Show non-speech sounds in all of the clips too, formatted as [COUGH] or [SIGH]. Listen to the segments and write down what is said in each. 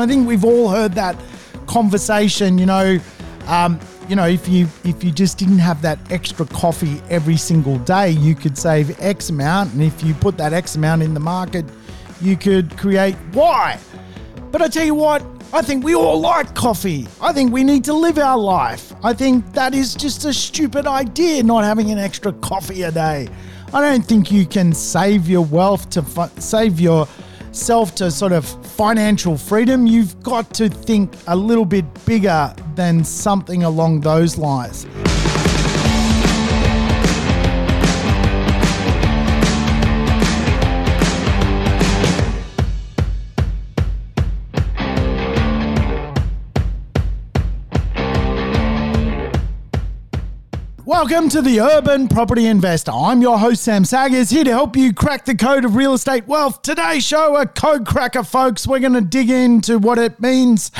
I think we've all heard that conversation, you know, um, you know, if you if you just didn't have that extra coffee every single day, you could save X amount, and if you put that X amount in the market, you could create Y. But I tell you what, I think we all like coffee. I think we need to live our life. I think that is just a stupid idea not having an extra coffee a day. I don't think you can save your wealth to fu- save yourself to sort of financial freedom, you've got to think a little bit bigger than something along those lines. Welcome to the Urban Property Investor. I'm your host, Sam Saggers, here to help you crack the code of real estate wealth. Today's show, a code cracker, folks. We're going to dig into what it means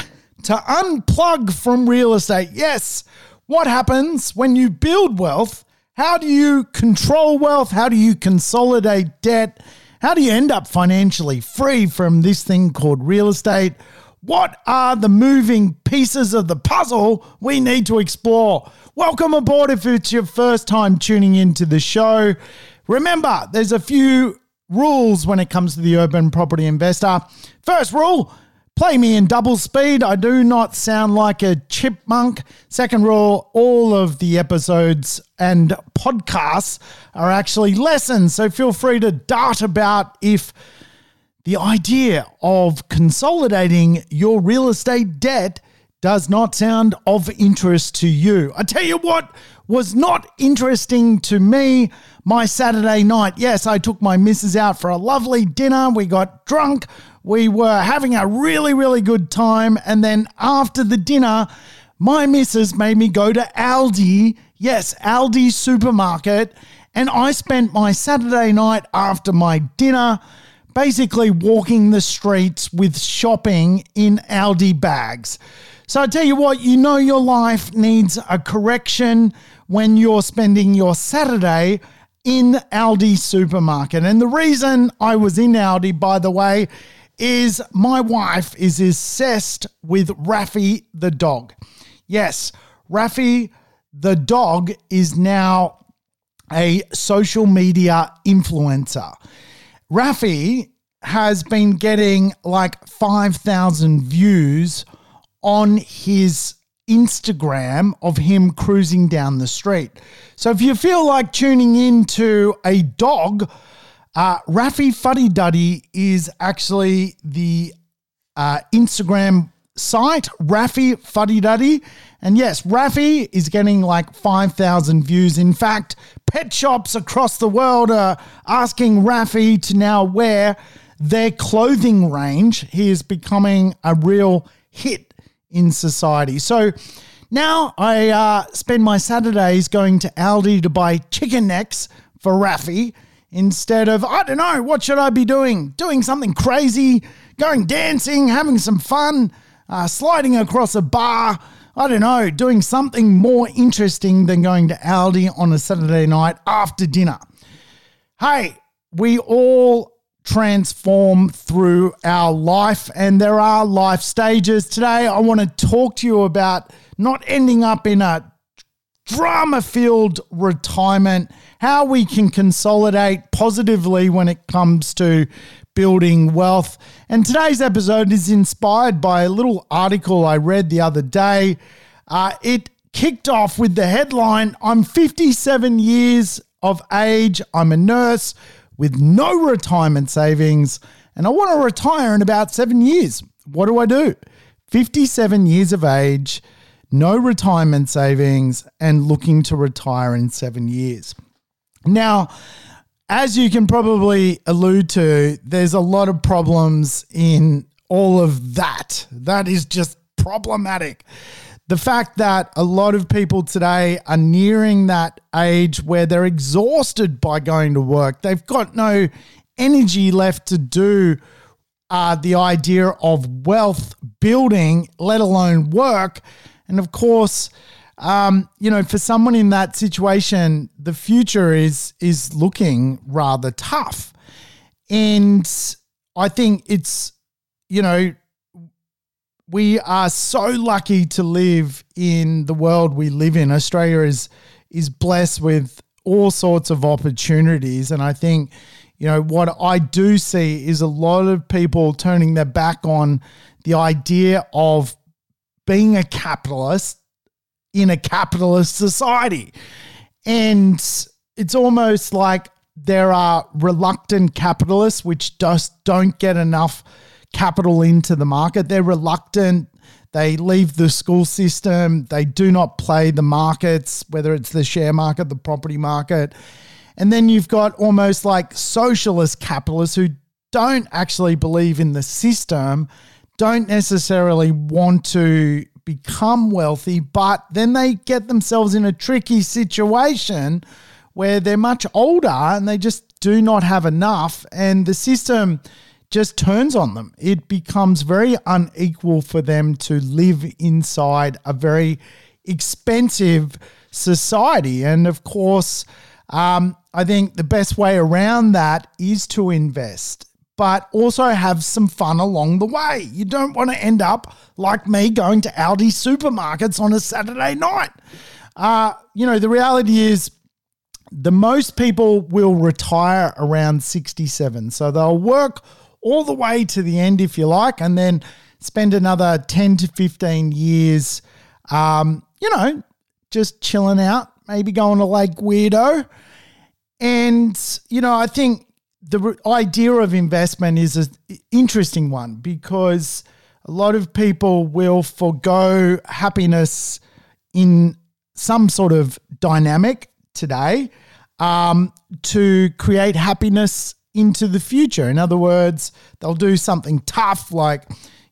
to unplug from real estate. Yes, what happens when you build wealth? How do you control wealth? How do you consolidate debt? How do you end up financially free from this thing called real estate? What are the moving pieces of the puzzle we need to explore? Welcome aboard if it's your first time tuning into the show. Remember, there's a few rules when it comes to the urban property investor. First rule, play me in double speed. I do not sound like a chipmunk. Second rule, all of the episodes and podcasts are actually lessons. So feel free to dart about if the idea of consolidating your real estate debt does not sound of interest to you. I tell you what was not interesting to me my Saturday night. Yes, I took my missus out for a lovely dinner. We got drunk. We were having a really, really good time. And then after the dinner, my missus made me go to Aldi. Yes, Aldi supermarket. And I spent my Saturday night after my dinner basically walking the streets with shopping in Aldi bags. So I tell you what, you know your life needs a correction when you're spending your Saturday in Aldi supermarket. And the reason I was in Aldi, by the way, is my wife is obsessed with Raffy the dog. Yes, Raffy the dog is now a social media influencer. Raffy has been getting like 5,000 views on his Instagram of him cruising down the street. So if you feel like tuning in to a dog, uh, Raffy Fuddy Duddy is actually the uh, Instagram site, Raffy Fuddy Duddy. And yes, Raffy is getting like 5,000 views. In fact, pet shops across the world are asking Raffy to now wear their clothing range. He is becoming a real hit in society. So now I uh, spend my Saturdays going to Aldi to buy chicken necks for Raffy instead of, I don't know, what should I be doing? Doing something crazy, going dancing, having some fun, uh, sliding across a bar. I don't know, doing something more interesting than going to Aldi on a Saturday night after dinner. Hey, we all transform through our life, and there are life stages. Today, I want to talk to you about not ending up in a drama filled retirement, how we can consolidate positively when it comes to building wealth. And today's episode is inspired by a little article I read the other day. Uh, it kicked off with the headline I'm 57 years of age, I'm a nurse with no retirement savings and I want to retire in about seven years. What do I do? 57 years of age, no retirement savings, and looking to retire in seven years. Now, as you can probably allude to, there's a lot of problems in all of that. That is just problematic the fact that a lot of people today are nearing that age where they're exhausted by going to work. They've got no energy left to do uh, the idea of wealth building, let alone work. And of course, um, you know, for someone in that situation, the future is is looking rather tough. And I think it's, you know, we are so lucky to live in the world we live in. Australia is is blessed with all sorts of opportunities, and I think you know what I do see is a lot of people turning their back on the idea of being a capitalist in a capitalist society, and it's almost like there are reluctant capitalists which just don't get enough capital into the market. They're reluctant. They leave the school system. They do not play the markets, whether it's the share market, the property market. And then you've got almost like socialist capitalists who don't actually believe in the system, don't necessarily want to become wealthy, but then they get themselves in a tricky situation where they're much older and they just do not have enough. And the system just turns on them. It becomes very unequal for them to live inside a very expensive society. And of course, um, I think the best way around that is to invest, but also have some fun along the way. You don't want to end up like me going to Aldi supermarkets on a Saturday night. Uh, you know, the reality is the most people will retire around 67. So they'll work all the way to the end, if you like, and then spend another 10 to 15 years, um, you know, just chilling out, maybe going to Lake Weirdo. And, you know, I think the idea of investment is an interesting one because a lot of people will forego happiness in some sort of dynamic today um, to create happiness into the future. In other words, they'll do something tough like,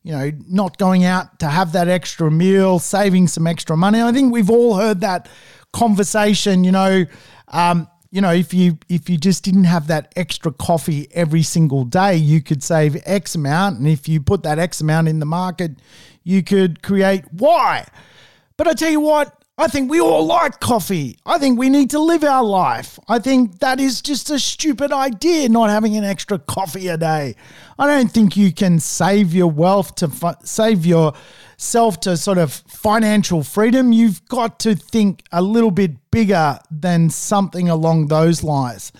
you know, not going out to have that extra meal, saving some extra money. I think we've all heard that conversation, you know, um, you know, if you if you just didn't have that extra coffee every single day, you could save X amount, and if you put that X amount in the market, you could create Y. But I tell you what, I think we all like coffee. I think we need to live our life. I think that is just a stupid idea, not having an extra coffee a day. I don't think you can save your wealth to fu- save yourself to sort of financial freedom. You've got to think a little bit bigger than something along those lines.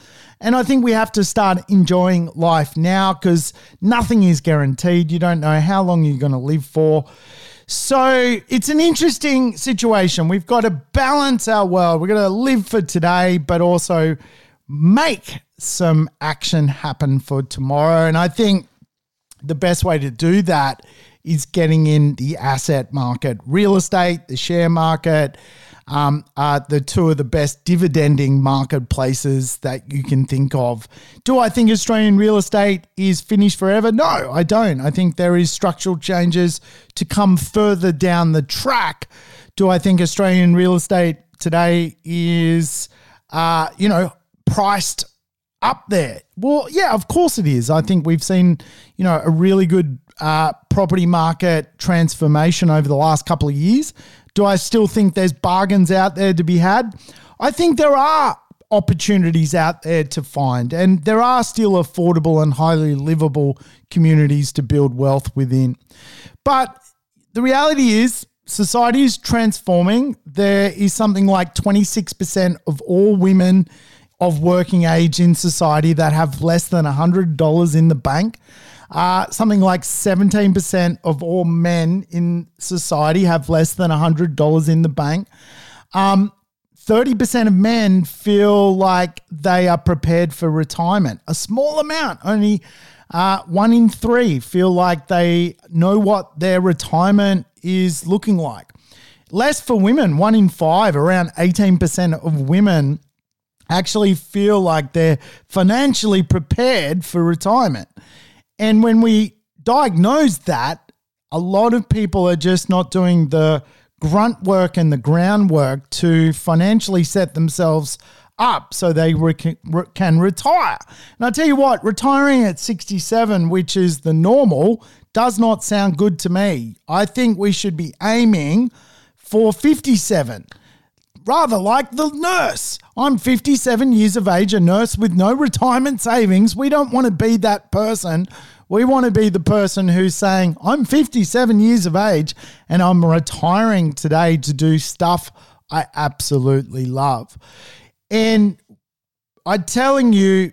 And I think we have to start enjoying life now because nothing is guaranteed. You don't know how long you're going to live for. So it's an interesting situation. We've got to balance our world. We're going to live for today, but also make some action happen for tomorrow. And I think the best way to do that is getting in the asset market, real estate, the share market, um, are the two of the best dividending marketplaces that you can think of. Do I think Australian real estate is finished forever? No, I don't. I think there is structural changes to come further down the track. Do I think Australian real estate today is, uh, you know, priced up there? Well, yeah, of course it is. I think we've seen, you know, a really good uh, property market transformation over the last couple of years. Do I still think there's bargains out there to be had? I think there are opportunities out there to find, and there are still affordable and highly livable communities to build wealth within. But the reality is, society is transforming. There is something like 26% of all women of working age in society that have less than $100 in the bank. Uh, something like 17% of all men in society have less than $100 in the bank. Um, 30% of men feel like they are prepared for retirement. A small amount, only uh, one in three feel like they know what their retirement is looking like. Less for women, one in five, around 18% of women actually feel like they're financially prepared for retirement. And when we diagnose that, a lot of people are just not doing the grunt work and the groundwork to financially set themselves up so they re- can retire. And I tell you what, retiring at 67, which is the normal, does not sound good to me. I think we should be aiming for 57 rather like the nurse. I'm 57 years of age, a nurse with no retirement savings. We don't want to be that person We want to be the person who's saying, I'm 57 years of age and I'm retiring today to do stuff I absolutely love. And I'm telling you,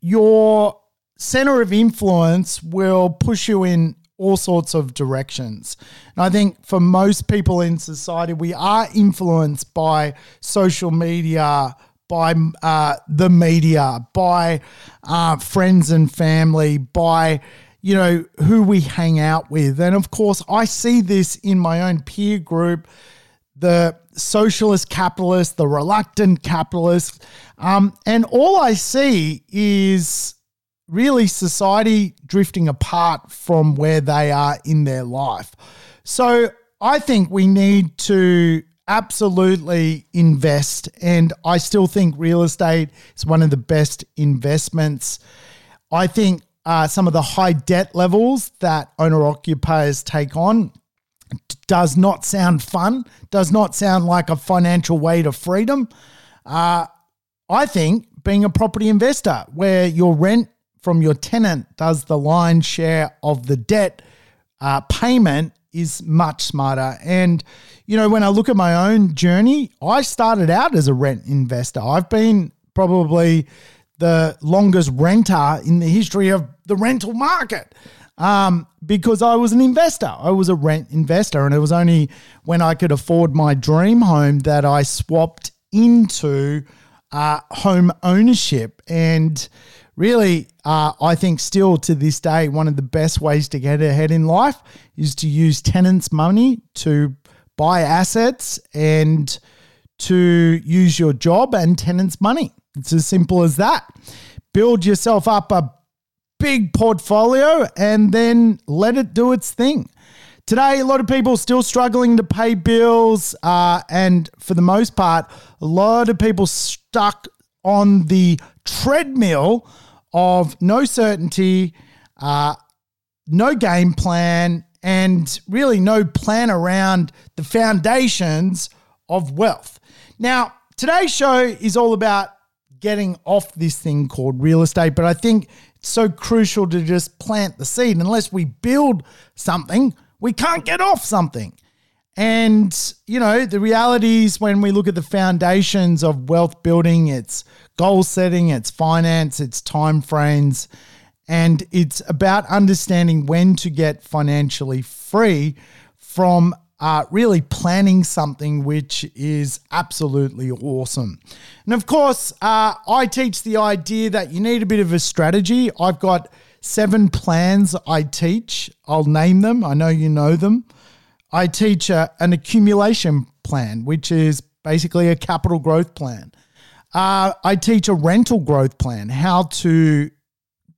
your center of influence will push you in all sorts of directions. And I think for most people in society, we are influenced by social media, by uh, the media, by uh, friends and family, by you know who we hang out with, and of course, I see this in my own peer group, the socialist capitalist, the reluctant capitalist, um, and all I see is really society drifting apart from where they are in their life. So I think we need to absolutely invest. And I still think real estate is one of the best investments. I think uh, some of the high debt levels that owner occupiers take on does not sound fun, does not sound like a financial way to freedom. Uh, I think being a property investor where your rent from your tenant does the lion's share of the debt uh, payment is much smarter. And, you know, when I look at my own journey, I started out as a rent investor. I've been probably the longest renter in the history of the rental market um, because I was an investor. I was a rent investor. And it was only when I could afford my dream home that I swapped into uh, home ownership. And really, uh, I think still to this day, one of the best ways to get ahead in life is to use tenants' money to buy assets and to use your job and tenants' money. It's as simple as that. Build yourself up a big portfolio and then let it do its thing. Today, a lot of people still struggling to pay bills, uh, and for the most part, a lot of people stuck on the treadmill of no certainty, uh, no game plan, and really no plan around the foundations of wealth. Now, today's show is all about getting off this thing called real estate, but I think it's so crucial to just plant the seed. Unless we build something, we can't get off something. And, you know, the reality is when we look at the foundations of wealth building, it's goal setting, it's finance, it's time frames, and it's about understanding when to get financially free from uh, really planning something which is absolutely awesome. And of course, uh, I teach the idea that you need a bit of a strategy. I've got seven plans I teach. I'll name them, I know you know them. I teach a, an accumulation plan, which is basically a capital growth plan. Uh, I teach a rental growth plan, how to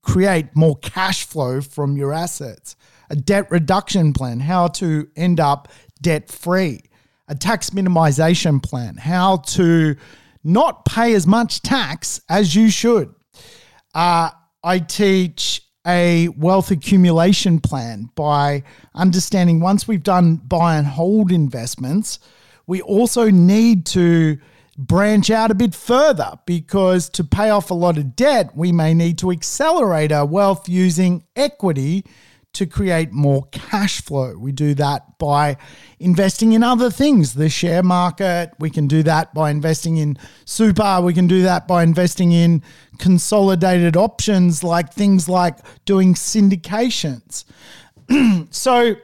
create more cash flow from your assets, a debt reduction plan, how to end up debt free, a tax minimization plan, how to not pay as much tax as you should. Uh, I teach a wealth accumulation plan by understanding once we've done buy and hold investments, we also need to branch out a bit further because to pay off a lot of debt, we may need to accelerate our wealth using equity to create more cash flow. We do that by investing in other things, the share market. We can do that by investing in super. We can do that by investing in consolidated options, like things like doing syndications. [CLEARS THROAT] so,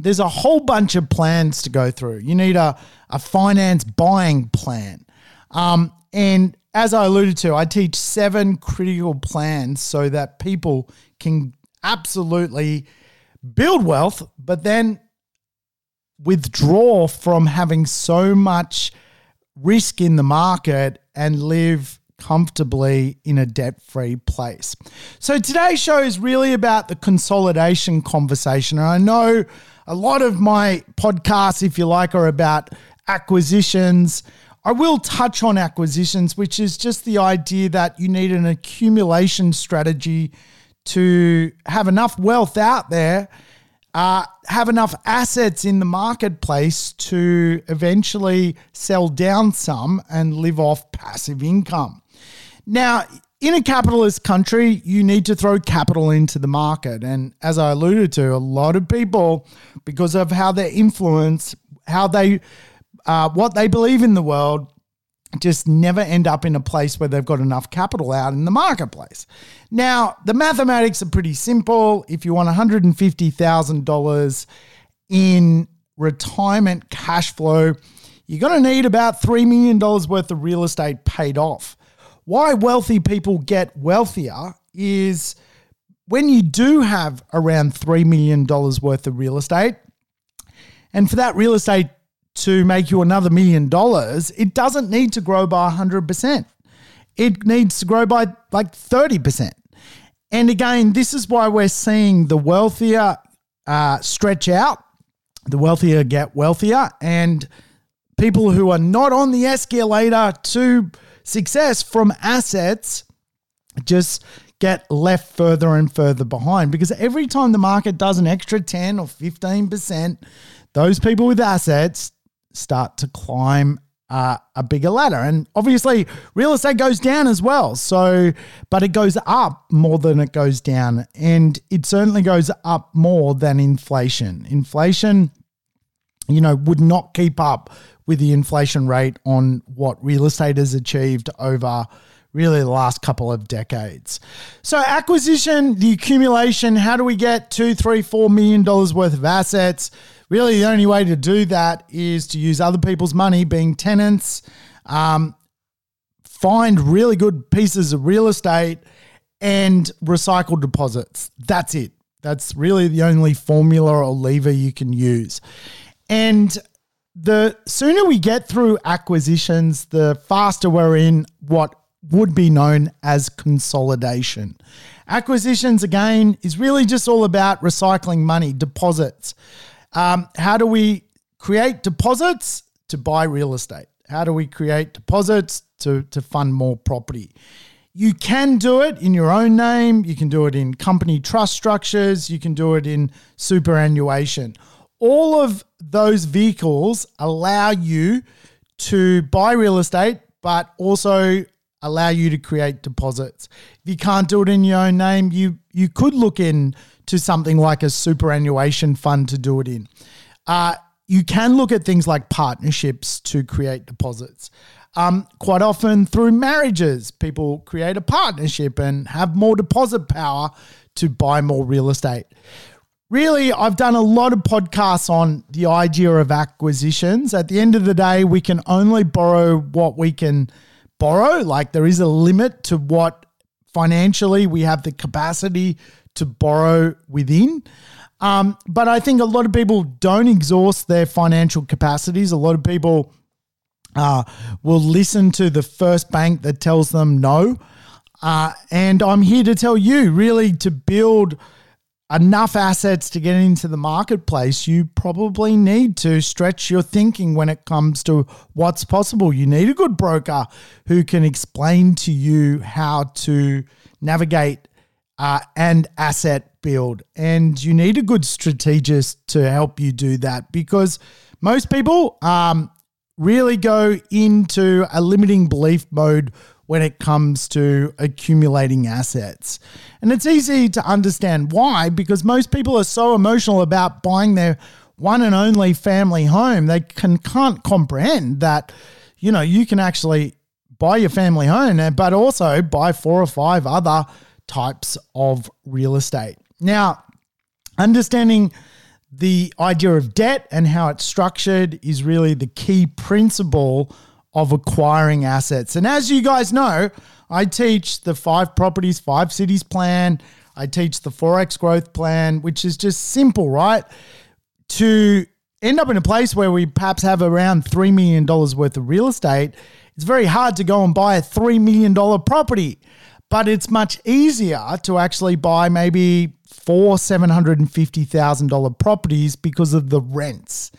there's a whole bunch of plans to go through. You need a, a finance buying plan. Um, and as I alluded to, I teach seven critical plans so that people can absolutely build wealth, but then withdraw from having so much risk in the market and live comfortably in a debt free place. So today's show is really about the consolidation conversation. And I know a lot of my podcasts, if you like, are about acquisitions. I will touch on acquisitions, which is just the idea that you need an accumulation strategy to have enough wealth out there, uh, have enough assets in the marketplace to eventually sell down some and live off passive income. Now, in a capitalist country, you need to throw capital into the market. And as I alluded to, a lot of people, because of how their influence, how they, uh, what they believe in the world, just never end up in a place where they've got enough capital out in the marketplace. Now, the mathematics are pretty simple. If you want $150,000 in retirement cash flow, you're going to need about $3 million worth of real estate paid off. Why wealthy people get wealthier is when you do have around $3 million worth of real estate, and for that real estate to make you another million dollars, it doesn't need to grow by 100%. It needs to grow by like 30%. And again, this is why we're seeing the wealthier uh, stretch out, the wealthier get wealthier, and people who are not on the escalator to success from assets just get left further and further behind because every time the market does an extra 10 or 15%, those people with assets start to climb uh, a bigger ladder. And obviously, real estate goes down as well. So, but it goes up more than it goes down. And it certainly goes up more than inflation. Inflation, you know, would not keep up with the inflation rate on what real estate has achieved over really the last couple of decades. So, acquisition, the accumulation, how do we get two, three, four million dollars worth of assets? Really, the only way to do that is to use other people's money, being tenants, um, find really good pieces of real estate, and recycle deposits. That's it. That's really the only formula or lever you can use. And the sooner we get through acquisitions, the faster we're in what would be known as consolidation. Acquisitions, again, is really just all about recycling money, deposits. Um, how do we create deposits to buy real estate? How do we create deposits to, to fund more property? You can do it in your own name. You can do it in company trust structures. You can do it in superannuation. All of those vehicles allow you to buy real estate, but also allow you to create deposits. If you can't do it in your own name, you you could look in to something like a superannuation fund to do it in. Uh, you can look at things like partnerships to create deposits. Um, quite often through marriages, people create a partnership and have more deposit power to buy more real estate. Really, I've done a lot of podcasts on the idea of acquisitions. At the end of the day, we can only borrow what we can borrow. Like there is a limit to what financially we have the capacity to borrow within. Um, but I think a lot of people don't exhaust their financial capacities. A lot of people uh, will listen to the first bank that tells them no. Uh, and I'm here to tell you really to build enough assets to get into the marketplace, you probably need to stretch your thinking when it comes to what's possible. You need a good broker who can explain to you how to navigate uh, and asset build. And you need a good strategist to help you do that because most people um, really go into a limiting belief mode when it comes to accumulating assets. And it's easy to understand why, because most people are so emotional about buying their one and only family home. They can, can't comprehend that, you know, you can actually buy your family home, but also buy four or five other types of real estate. Now, understanding the idea of debt and how it's structured is really the key principle of acquiring assets. And as you guys know, I teach the five properties, five cities plan. I teach the Forex growth plan, which is just simple, right? To end up in a place where we perhaps have around $3 million worth of real estate, it's very hard to go and buy a $3 million property. But it's much easier to actually buy maybe four $750,000 properties because of the rents.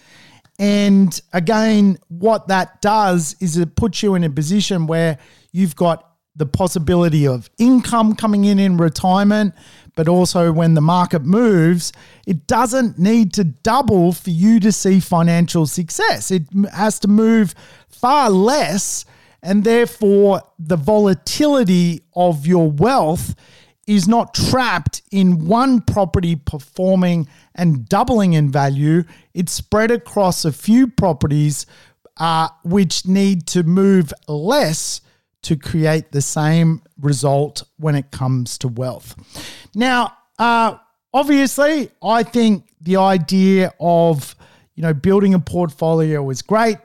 And again, what that does is it puts you in a position where you've got the possibility of income coming in in retirement, but also when the market moves, it doesn't need to double for you to see financial success. It has to move far less And therefore, the volatility of your wealth is not trapped in one property performing and doubling in value. It's spread across a few properties uh, which need to move less to create the same result when it comes to wealth. Now, uh, obviously, I think the idea of you know building a portfolio is great,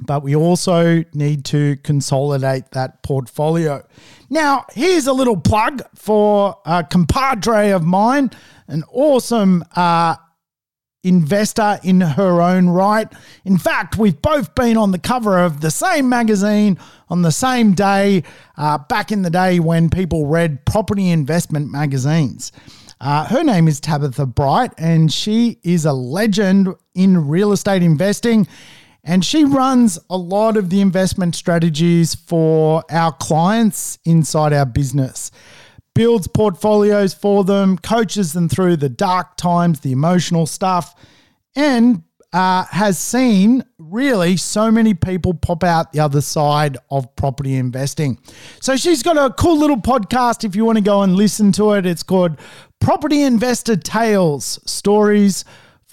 but we also need to consolidate that portfolio. Now, here's a little plug for a compadre of mine, an awesome uh, investor in her own right. In fact, we've both been on the cover of the same magazine on the same day uh, back in the day when people read property investment magazines. Uh, her name is Tabitha Bright, and she is a legend in real estate investing. And she runs a lot of the investment strategies for our clients inside our business builds portfolios for them, coaches them through the dark times, the emotional stuff, and uh, has seen really so many people pop out the other side of property investing. So she's got a cool little podcast if you want to go and listen to it. It's called Property Investor Tales Stories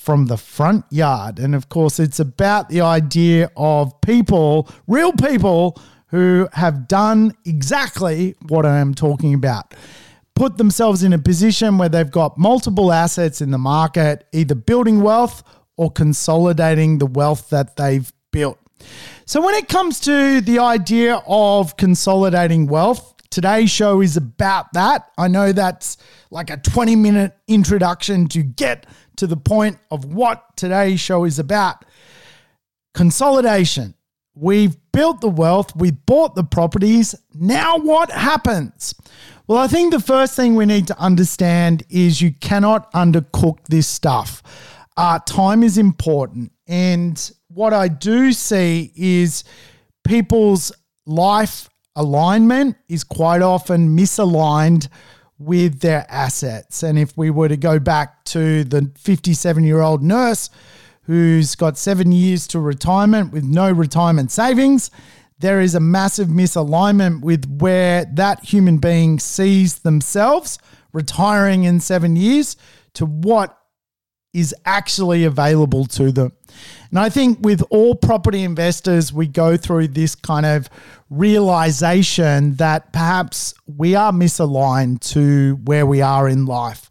from the Front Yard. And of course, it's about the idea of people, real people, who have done exactly what I am talking about. Put themselves in a position where they've got multiple assets in the market, either building wealth or consolidating the wealth that they've built. So, when it comes to the idea of consolidating wealth, today's show is about that. I know that's like a 20 minute introduction to get to the point of what today's show is about. Consolidation. We've built the wealth, we bought the properties. Now, what happens? Well, I think the first thing we need to understand is you cannot undercook this stuff. Uh, time is important. And what I do see is people's life alignment is quite often misaligned with their assets. And if we were to go back to the 57 year old nurse who's got seven years to retirement with no retirement savings, there is a massive misalignment with where that human being sees themselves retiring in seven years to what is actually available to them. And I think with all property investors, we go through this kind of realization that perhaps we are misaligned to where we are in life.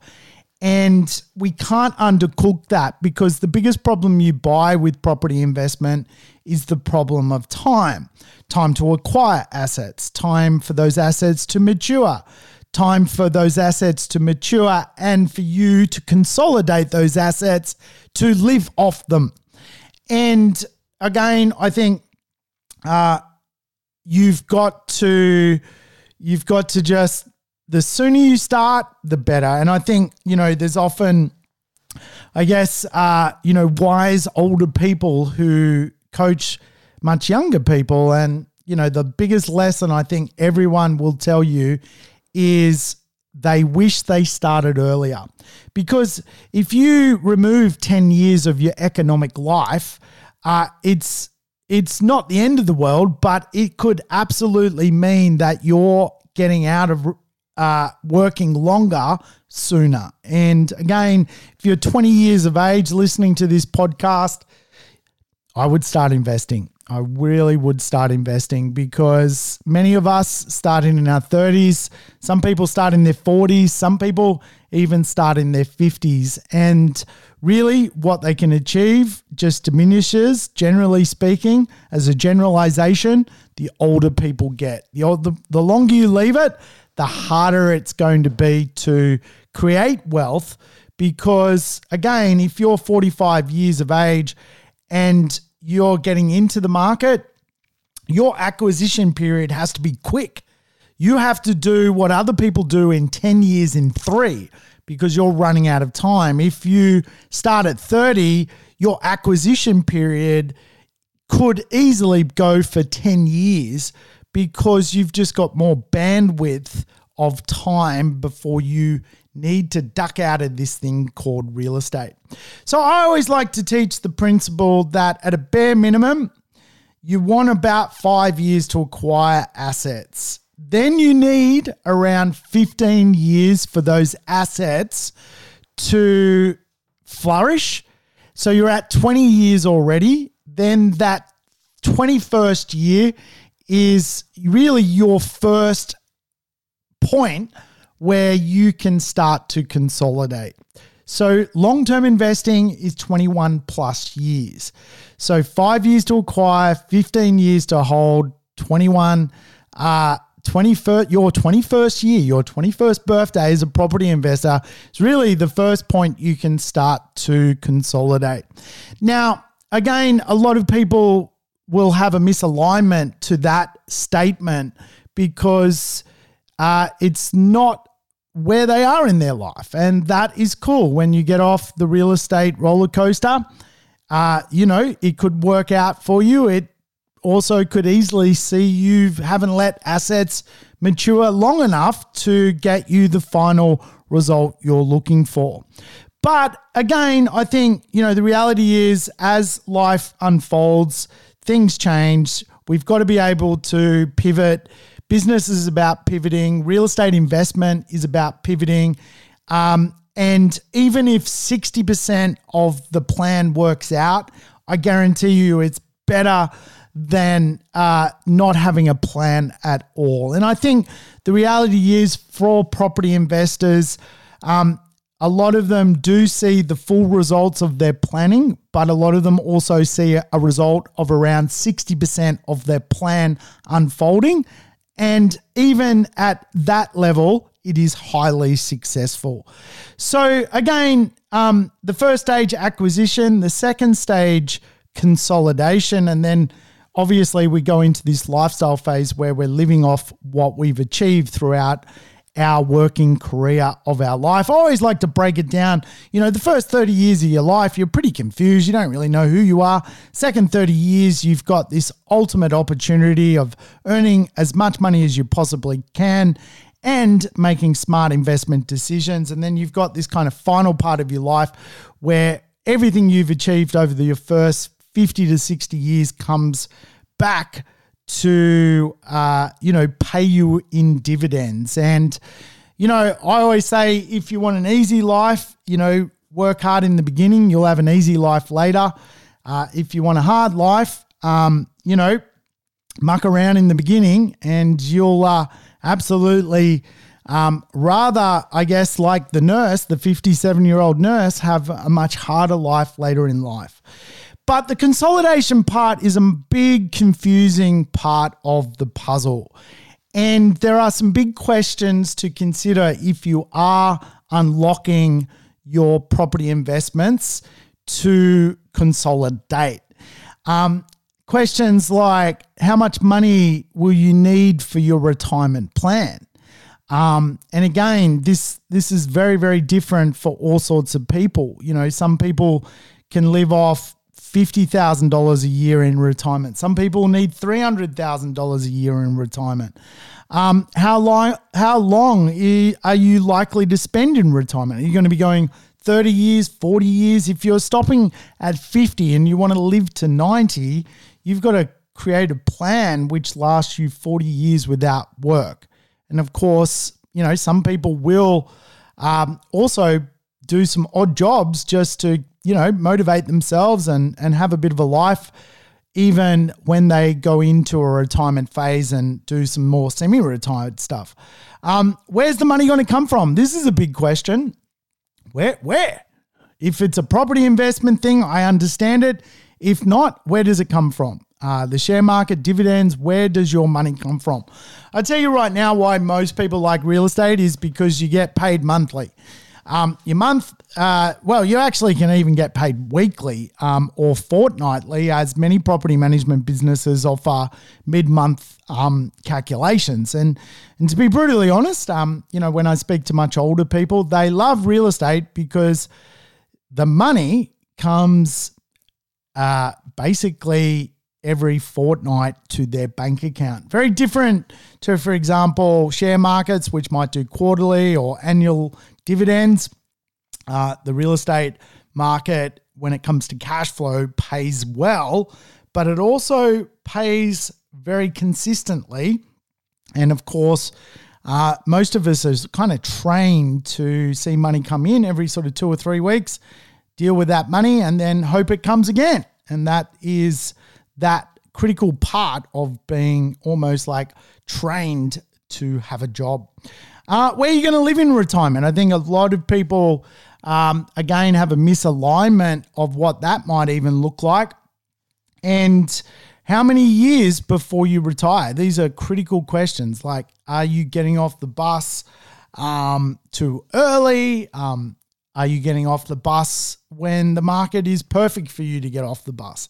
And we can't undercook that because the biggest problem you buy with property investment is the problem of time time to acquire assets, time for those assets to mature, time for those assets to mature, and for you to consolidate those assets to live off them. And again, I think uh, you've got to you've got to just the sooner you start, the better. And I think, you know, there's often, I guess, uh, you know, wise older people who coach much younger people. And, you know, the biggest lesson I think everyone will tell you is they wish they started earlier. Because if you remove 10 years of your economic life, uh, it's it's not the end of the world, but it could absolutely mean that you're getting out of uh, working longer sooner. And again, if you're 20 years of age listening to this podcast, I would start investing. I really would start investing because many of us starting in our 30s, some people start in their 40s, some people even start in their 50s. And really, what they can achieve just diminishes, generally speaking, as a generalization, the older people get. The, older, the longer you leave it, the harder it's going to be to create wealth. Because again, if you're 45 years of age and you're getting into the market, your acquisition period has to be quick. You have to do what other people do in 10 years in three because you're running out of time. If you start at 30, your acquisition period could easily go for 10 years because you've just got more bandwidth of time before you need to duck out of this thing called real estate. So I always like to teach the principle that at a bare minimum, you want about five years to acquire assets. Then you need around 15 years for those assets to flourish. So you're at 20 years already. Then that 21st year is really your first point where you can start to consolidate. So long term investing is 21 plus years. So five years to acquire, 15 years to hold, 21, uh, 21st, your 21st year, your 21st birthday as a property investor is really the first point you can start to consolidate. Now, again, a lot of people will have a misalignment to that statement because uh, it's not where they are in their life. And that is cool when you get off the real estate roller coaster. Uh, you know, it could work out for you. It also could easily see you haven't let assets mature long enough to get you the final result you're looking for. But again, I think, you know, the reality is as life unfolds, things change. We've got to be able to pivot. Business is about pivoting, real estate investment is about pivoting. Um, and even if 60% of the plan works out, I guarantee you it's better than uh, not having a plan at all. And I think the reality is for property investors, um, a lot of them do see the full results of their planning, but a lot of them also see a result of around 60% of their plan unfolding. And even at that level, it is highly successful. So, again, um, the first stage acquisition, the second stage consolidation, and then obviously we go into this lifestyle phase where we're living off what we've achieved throughout our working career of our life. I always like to break it down. You know, the first 30 years of your life, you're pretty confused. You don't really know who you are. Second 30 years, you've got this ultimate opportunity of earning as much money as you possibly can and making smart investment decisions. And then you've got this kind of final part of your life where everything you've achieved over the, your first 50 to 60 years comes back to uh, you know pay you in dividends. And you know i always say if you want an easy life you know work hard in the beginning you'll have an easy life later. Uh, if you want a hard life um, you know muck around in the beginning and you'll uh, absolutely um, rather i guess like the nurse the 57 year old nurse have a much harder life later in life but the consolidation part is a big, confusing part of the puzzle. And there are some big questions to consider if you are unlocking your property investments to consolidate. Um, questions like how much money will you need for your retirement plan? Um, and again, this this is very very different for all sorts of people. You know, some people can live off $50,000 a year in retirement. Some people need $300,000 a year in retirement. Um, how long how long are you likely to spend in retirement? Are you going to be going 30 years, 40 years? If you're stopping at 50 and you want to live to 90, you've got to create a plan which lasts you 40 years without work. And of course, you know, some people will um, also do some odd jobs just to you know, motivate themselves and, and have a bit of a life, even when they go into a retirement phase and do some more semi retired stuff. Um, where's the money going to come from? This is a big question. Where? Where? If it's a property investment thing, I understand it. If not, where does it come from? Uh, the share market, dividends, where does your money come from? I tell you right now why most people like real estate is because you get paid monthly. Um, your month, uh, well, you actually can even get paid weekly um, or fortnightly, as many property management businesses offer mid-month um, calculations. And and to be brutally honest, um, you know, when I speak to much older people, they love real estate because the money comes uh, basically every fortnight to their bank account. Very different to, for example, share markets, which might do quarterly or annual dividends. Uh, the real estate market, when it comes to cash flow, pays well, but it also pays very consistently. And of course, uh, most of us are kind of trained to see money come in every sort of two or three weeks, deal with that money, and then hope it comes again. And that is that critical part of being almost like trained to have a job. Uh, where are you going to live in retirement? I think a lot of people, um, again, have a misalignment of what that might even look like. And how many years before you retire? These are critical questions. Like, are you getting off the bus um, too early? Um, are you getting off the bus when the market is perfect for you to get off the bus?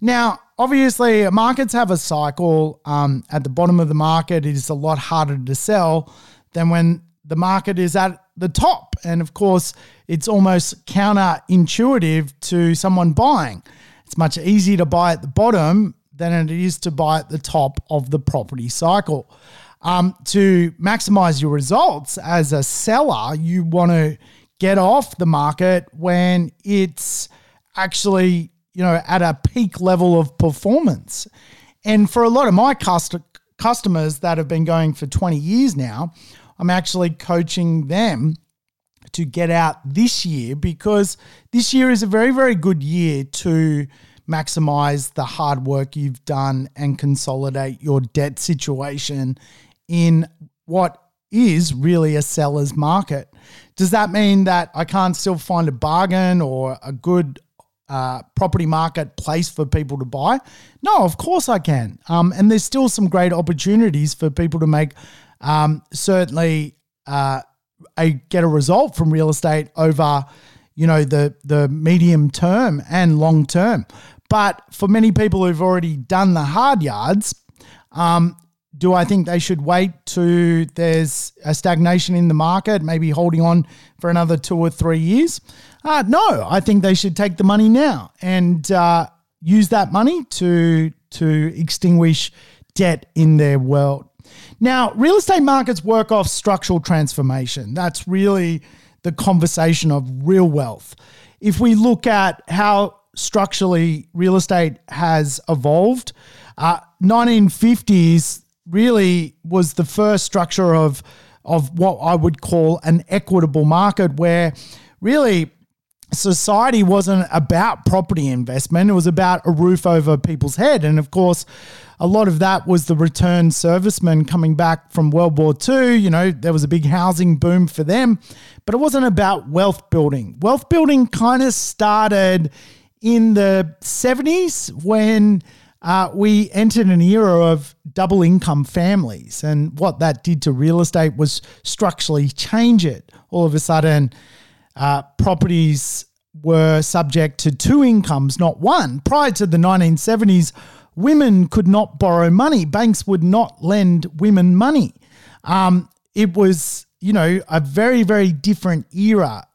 Now, obviously, markets have a cycle. Um, at the bottom of the market, it is a lot harder to sell than when the market is at the top. And of course, it's almost counterintuitive to someone buying. It's much easier to buy at the bottom than it is to buy at the top of the property cycle. Um, to maximize your results as a seller, you want to get off the market when it's actually you know at a peak level of performance. And for a lot of my cust- customers that have been going for 20 years now, I'm actually coaching them to get out this year because this year is a very very good year to maximize the hard work you've done and consolidate your debt situation in what is really a seller's market. Does that mean that I can't still find a bargain or a good uh, property market place for people to buy? No, of course I can. Um, and there's still some great opportunities for people to make um, certainly uh, a get a result from real estate over you know the the medium term and long term. But for many people who've already done the hard yards, um, do I think they should wait to there's a stagnation in the market, maybe holding on for another two or three years? Uh, no, I think they should take the money now and uh, use that money to to extinguish debt in their world. Now, real estate markets work off structural transformation. That's really the conversation of real wealth. If we look at how structurally real estate has evolved. Uh, 1950s really was the first structure of of what I would call an equitable market, where really society wasn't about property investment; it was about a roof over people's head, and of course. A lot of that was the returned servicemen coming back from World War II. You know, there was a big housing boom for them, but it wasn't about wealth building. Wealth building kind of started in the 70s when uh, we entered an era of double income families. And what that did to real estate was structurally change it. All of a sudden, uh, properties were subject to two incomes, not one. Prior to the 1970s, women could not borrow money, banks would not lend women money. Um, it was, you know, a very, very different era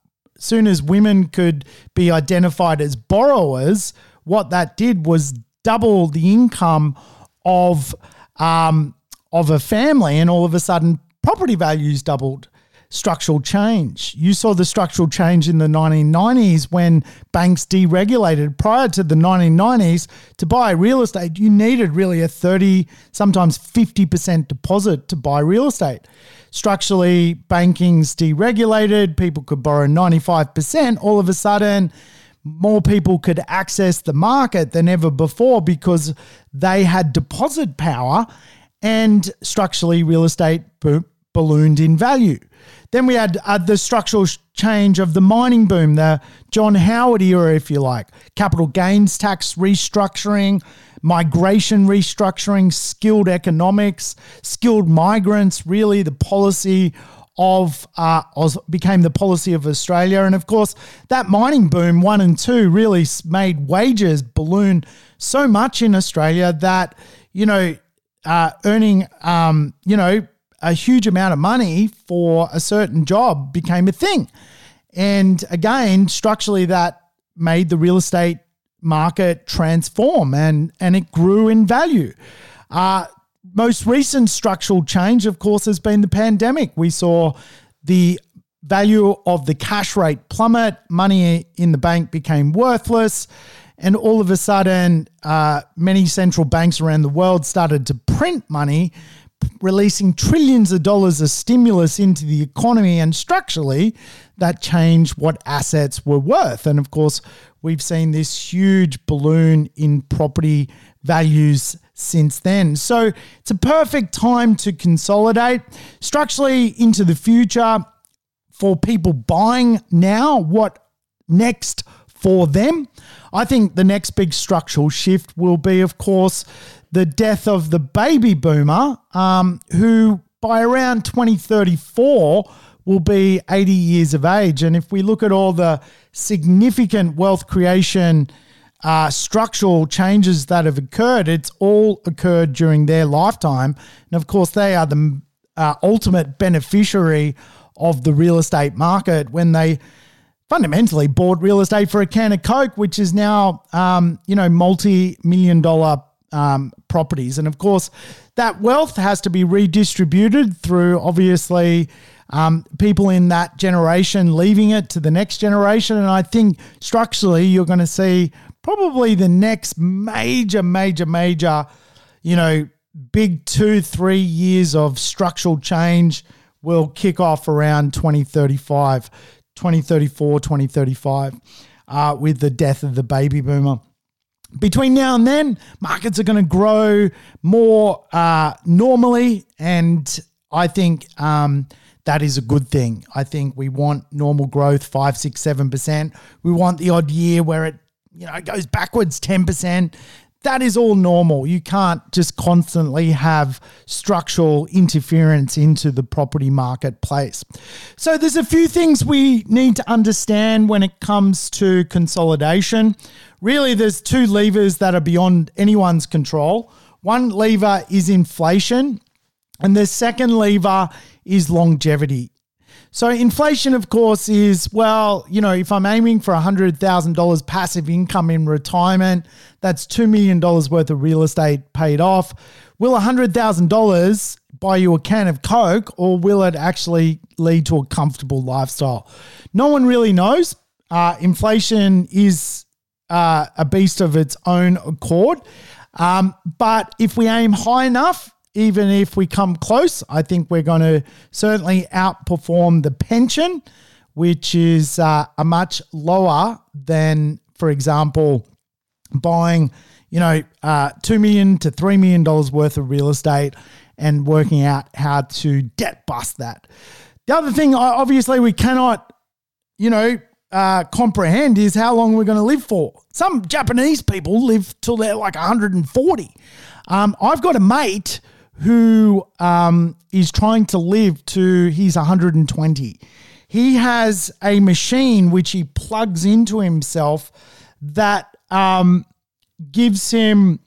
soon as women could be identified as borrowers, what that did was double the income of um, of a family, and all of a sudden, property values doubled. Structural change. You saw the structural change in the 1990s when banks deregulated. Prior to the 1990s, to buy real estate, you needed really a 30, sometimes 50% deposit to buy real estate structurally banking's deregulated, people could borrow 95%, all of a sudden more people could access the market than ever before because they had deposit power and structurally real estate ballooned in value. Then we had uh, the structural change of the mining boom, the John Howard era, if you like, capital gains tax restructuring, migration restructuring, skilled economics, skilled migrants, really the policy of uh, became the policy of Australia. And of course, that mining boom, one and two, really made wages balloon so much in Australia that, you know, uh, earning, um, you know, a huge amount of money for a certain job became a thing. And again, structurally, that made the real estate market transform and, and it grew in value. Uh, most recent structural change, of course, has been the pandemic. We saw the value of the cash rate plummet, money in the bank became worthless. and all of a sudden, uh, many central banks around the world started to print money, releasing trillions of dollars of stimulus into the economy. And structurally, that changed what assets were worth. And of course, we've seen this huge balloon in property values since then. So it's a perfect time to consolidate structurally into the future for people buying now. What next for them? I think the next big structural shift will be, of course, the death of the baby boomer, um, who by around 2034 will be 80 years of age. And if we look at all the significant wealth creation uh, structural changes that have occurred, it's all occurred during their lifetime. And of course, they are the uh, ultimate beneficiary of the real estate market when they fundamentally bought real estate for a can of Coke, which is now, um, you know, multi million dollar um, properties. And of course, that wealth has to be redistributed through obviously um, people in that generation leaving it to the next generation. And I think structurally, you're going to see probably the next major, major, major, you know, big two, three years of structural change will kick off around 2035, 2034, 2035, uh, with the death of the baby boomer. Between now and then, markets are going to grow more uh, normally, and I think um, that is a good thing. I think we want normal growth, five, six, seven percent. We want the odd year where it, you know, goes backwards ten percent. That is all normal. You can't just constantly have structural interference into the property marketplace. So there's a few things we need to understand when it comes to consolidation. Really, there's two levers that are beyond anyone's control. One lever is inflation, and the second lever is longevity. So, inflation, of course, is well, you know, if I'm aiming for $100,000 passive income in retirement, that's $2 million worth of real estate paid off. Will $100,000 buy you a can of Coke or will it actually lead to a comfortable lifestyle? No one really knows. Uh, inflation is uh, a beast of its own accord. Um, but if we aim high enough, even if we come close, I think we're going to certainly outperform the pension, which is uh, a much lower than, for example, buying, you know, uh, two million to three million dollars worth of real estate and working out how to debt bust that. The other thing, obviously, we cannot, you know, uh, comprehend is how long we're going to live for. Some Japanese people live till they're like 140. Um, I've got a mate who um, is trying to live to he's 120. He has a machine which he plugs into himself that um, gives him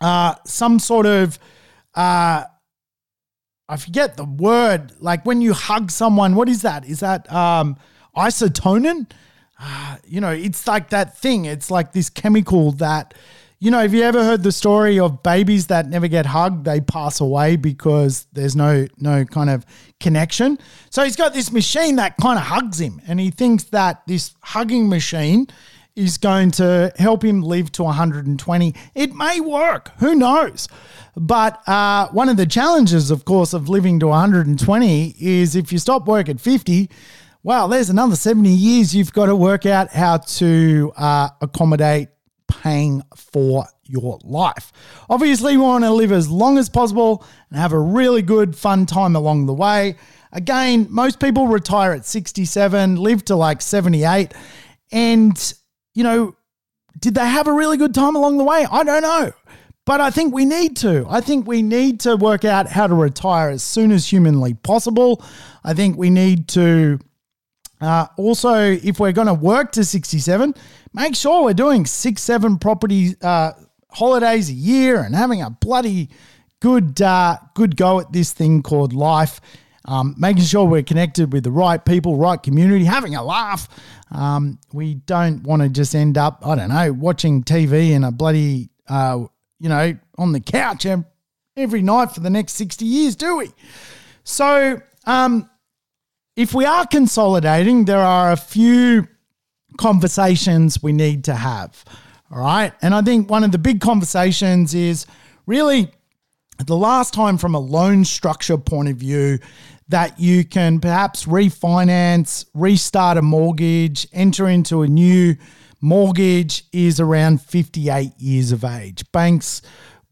uh, some sort of uh, I forget the word. Like when you hug someone, what is that? Is that um, isotonin? Uh, you know, it's like that thing. It's like this chemical that you know, have you ever heard the story of babies that never get hugged? They pass away because there's no no kind of connection. So he's got this machine that kind of hugs him, and he thinks that this hugging machine is going to help him live to 120. It may work, who knows? But uh, one of the challenges, of course, of living to 120 is if you stop work at 50, well, there's another 70 years you've got to work out how to uh, accommodate paying for your life. Obviously, we want to live as long as possible and have a really good, fun time along the way. Again, most people retire at 67, live to like 78. And, you know, did they have a really good time along the way? I don't know. But I think we need to. I think we need to work out how to retire as soon as humanly possible. I think we need to uh, also, if we're going to work to 67, make sure we're doing six, seven property uh, holidays a year and having a bloody good, uh, good go at this thing called life. Um, making sure we're connected with the right people, right community, having a laugh. Um, we don't want to just end up, I don't know, watching TV in a bloody, uh, you know, on the couch every night for the next 60 years, do we? So, um, if we are consolidating, there are a few conversations we need to have. All right. And I think one of the big conversations is really the last time from a loan structure point of view that you can perhaps refinance, restart a mortgage, enter into a new mortgage is around 58 years of age. Banks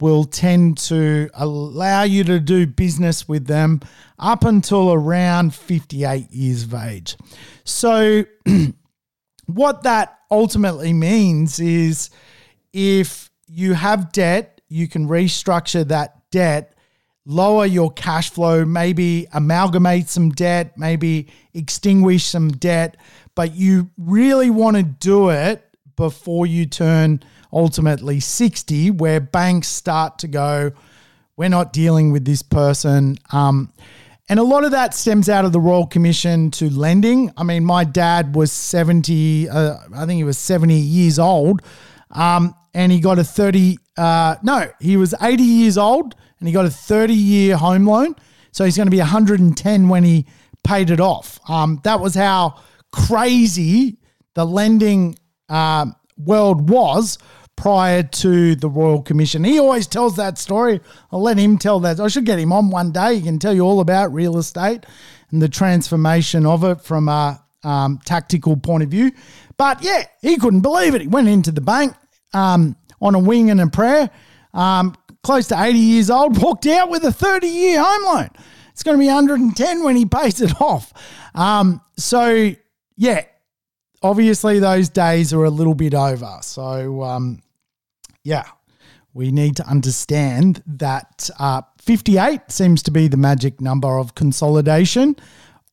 will tend to allow you to do business with them up until around 58 years of age. So, [CLEARS THROAT] what that ultimately means is if you have debt, you can restructure that debt, lower your cash flow, maybe amalgamate some debt, maybe extinguish some debt, but you really want to do it before you turn ultimately 60, where banks start to go, we're not dealing with this person. Um, and a lot of that stems out of the Royal Commission to lending. I mean, my dad was 70, uh, I think he was 70 years old, um, and he got a 30, uh, no, he was 80 years old and he got a 30 year home loan. So he's going to be 110 when he paid it off. Um, that was how crazy the lending uh, world was prior to the Royal Commission. He always tells that story. I'll let him tell that. I should get him on one day. He can tell you all about real estate and the transformation of it from a um, tactical point of view. But yeah, he couldn't believe it. He went into the bank um, on a wing and a prayer, um, close to 80 years old, walked out with a 30 year home loan. It's going to be 110 when he pays it off. Um, so, yeah, obviously those days are a little bit over. So, um, yeah, we need to understand that uh, 58 seems to be the magic number of consolidation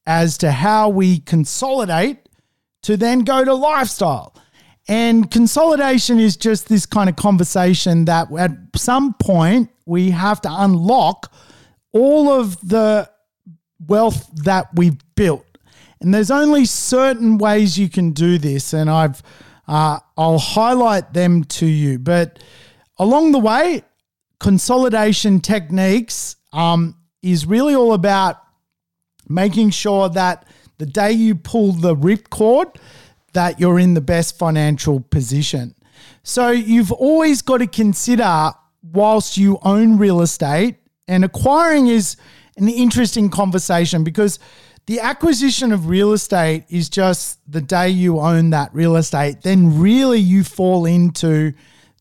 as to how we consolidate to then go to lifestyle. And consolidation is just this kind of conversation that at some point we have to unlock all of the wealth that we've built. And there's only certain ways you can do this, and I've uh, I'll highlight them to you. But along the way, consolidation techniques um, is really all about making sure that the day you pull the ripcord, that you're in the best financial position. So you've always got to consider whilst you own real estate and acquiring is an interesting conversation because the acquisition of real estate is just the day you own that real estate, then really you fall into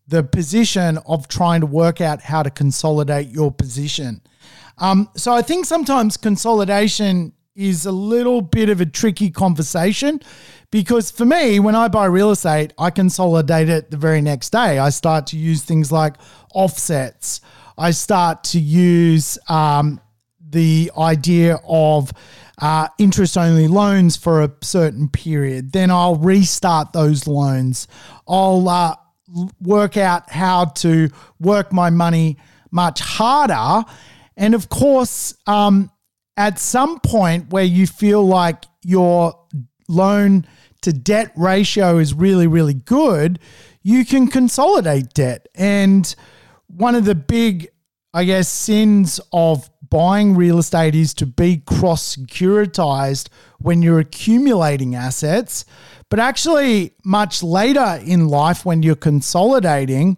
the position of trying to work out how to consolidate your position. Um, so I think sometimes consolidation is a little bit of a tricky conversation because for me, when I buy real estate, I consolidate it the very next day. I start to use things like offsets. I start to use um, the idea of uh, interest only loans for a certain period. Then I'll restart those loans. I'll uh, work out how to work my money much harder. And of course, um, at some point where you feel like your loan to debt ratio is really, really good, you can consolidate debt. And one of the big, I guess, sins of buying real estate is to be cross securitized when you're accumulating assets. But actually, much later in life, when you're consolidating,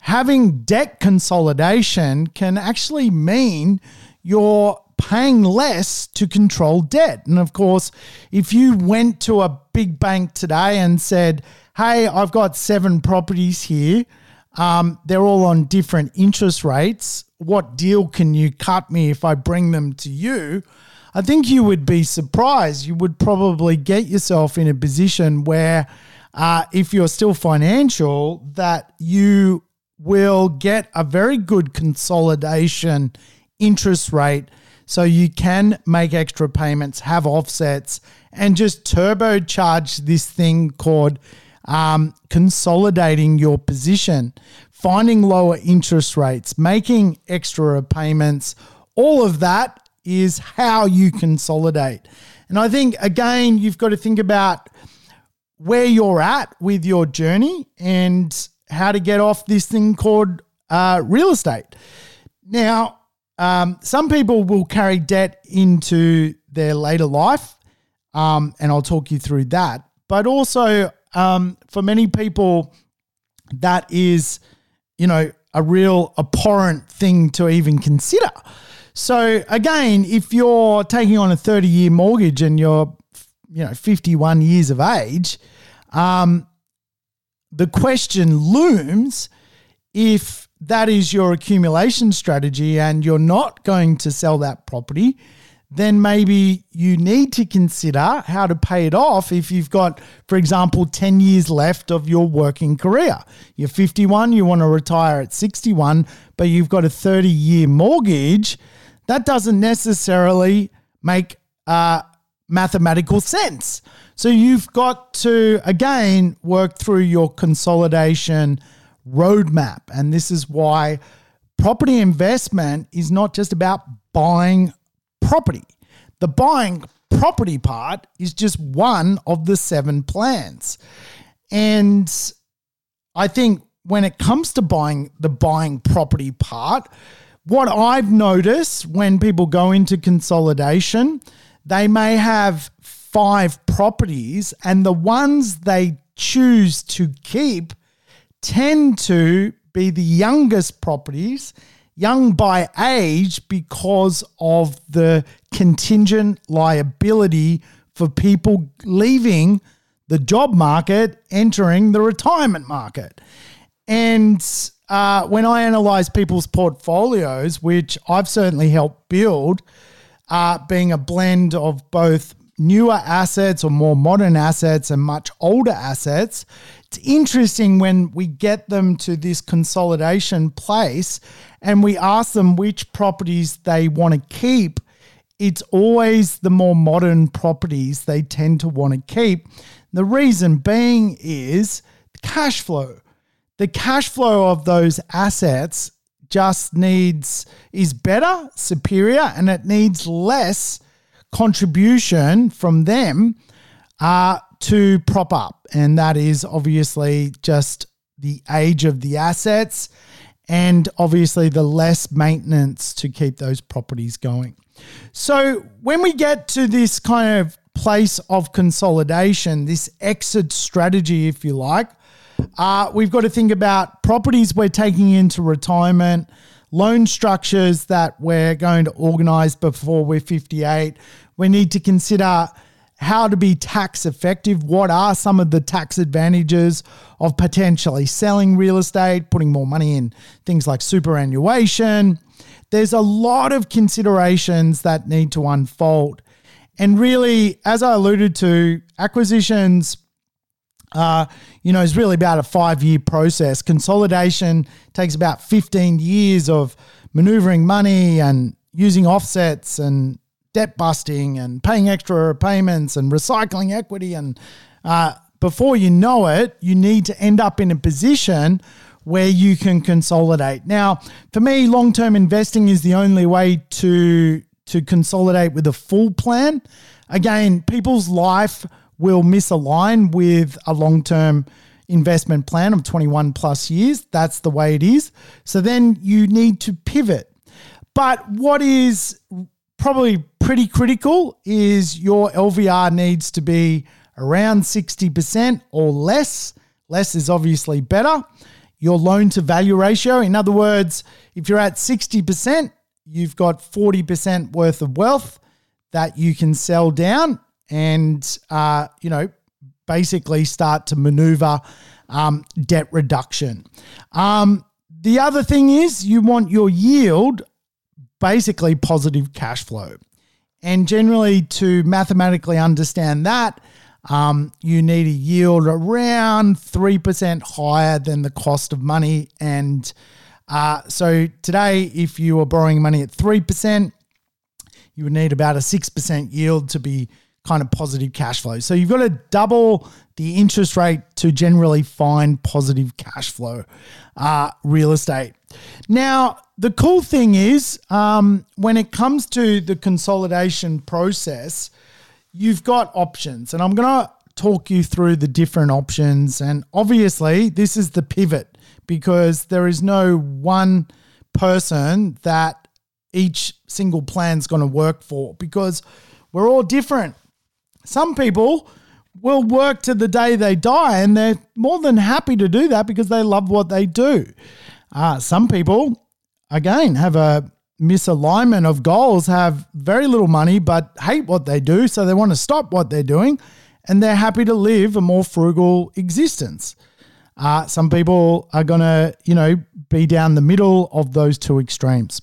having debt consolidation can actually mean you're paying less to control debt. And of course, if you went to a big bank today and said, Hey, I've got seven properties here, um, they're all on different interest rates. What deal can you cut me if I bring them to you? I think you would be surprised. You would probably get yourself in a position where, uh, if you're still financial, that you will get a very good consolidation interest rate so you can make extra payments, have offsets, and just turbocharge this thing called um, consolidating your position, finding lower interest rates, making extra payments. All of that is how you consolidate. And I think, again, you've got to think about where you're at with your journey and how to get off this thing called uh, real estate. Now, um, some people will carry debt into their later life, um, and I'll talk you through that. But also, um, for many people, that is, you know, a real abhorrent thing to even consider. So again, if you're taking on a 30 year mortgage and you're, you know, 51 years of age, um, the question looms if that is your accumulation strategy and you're not going to sell that property, then maybe you need to consider how to pay it off if you've got, for example, 10 years left of your working career. You're 51, you want to retire at 61, but you've got a 30 year mortgage. That doesn't necessarily make uh, mathematical sense. So you've got to, again, work through your consolidation roadmap. And this is why property investment is not just about buying property. The buying property part is just one of the seven plans. And I think when it comes to buying the buying property part, what I've noticed when people go into consolidation, they may have five properties, and the ones they choose to keep tend to be the youngest properties, young by age, because of the contingent liability for people leaving the job market, entering the retirement market. And uh, when I analyze people's portfolios, which I've certainly helped build, uh, being a blend of both newer assets or more modern assets and much older assets, it's interesting when we get them to this consolidation place and we ask them which properties they want to keep. It's always the more modern properties they tend to want to keep. The reason being is cash flow. The cash flow of those assets just needs is better, superior, and it needs less contribution from them uh, to prop up. And that is obviously just the age of the assets and obviously the less maintenance to keep those properties going. So when we get to this kind of place of consolidation, this exit strategy, if you like, uh, we've got to think about properties we're taking into retirement, loan structures that we're going to organize before we're 58. We need to consider how to be tax effective. What are some of the tax advantages of potentially selling real estate, putting more money in things like superannuation? There's a lot of considerations that need to unfold. And really, as I alluded to, acquisitions uh, you know, is really about a five year process. Consolidation takes about 15 years of maneuvering money and using offsets and debt busting and paying extra payments and recycling equity. And uh, before you know it, you need to end up in a position where you can consolidate. Now, for me, long term investing is the only way to to consolidate with a full plan. Again, people's life will misalign with a long term investment plan of 21 plus years. That's the way it is. So then you need to pivot. But what is probably pretty critical is your LVR needs to be around 60% or less. Less is obviously better. Your loan to value ratio, in other words, if you're at 60%, you've got 40% worth of wealth that you can sell down and, uh, you know, basically start to maneuver um, debt reduction. Um, the other thing is you want your yield basically positive cash flow. And generally, to mathematically understand that, um, you need a yield around 3% higher than the cost of money. And uh, so today, if you are borrowing money at 3%, you would need about a 6% yield to be kind of positive cash flow. So you've got to double the interest rate to generally find positive cash flow uh, real estate. Now, the cool thing is um, when it comes to the consolidation process, you've got options. And I'm going to talk you through the different options. And obviously, this is the pivot because there is no one person that each single plan is going to work for because we're all different. Some people will work to the day they die, and they're more than happy to do that because they love what they do. Uh, some people, again, have a misalignment of goals, have very little money, but hate what they do. So they want to stop what they're doing and they're happy to live a more frugal existence. Uh, some people are going to, you know, be down the middle of those two extremes.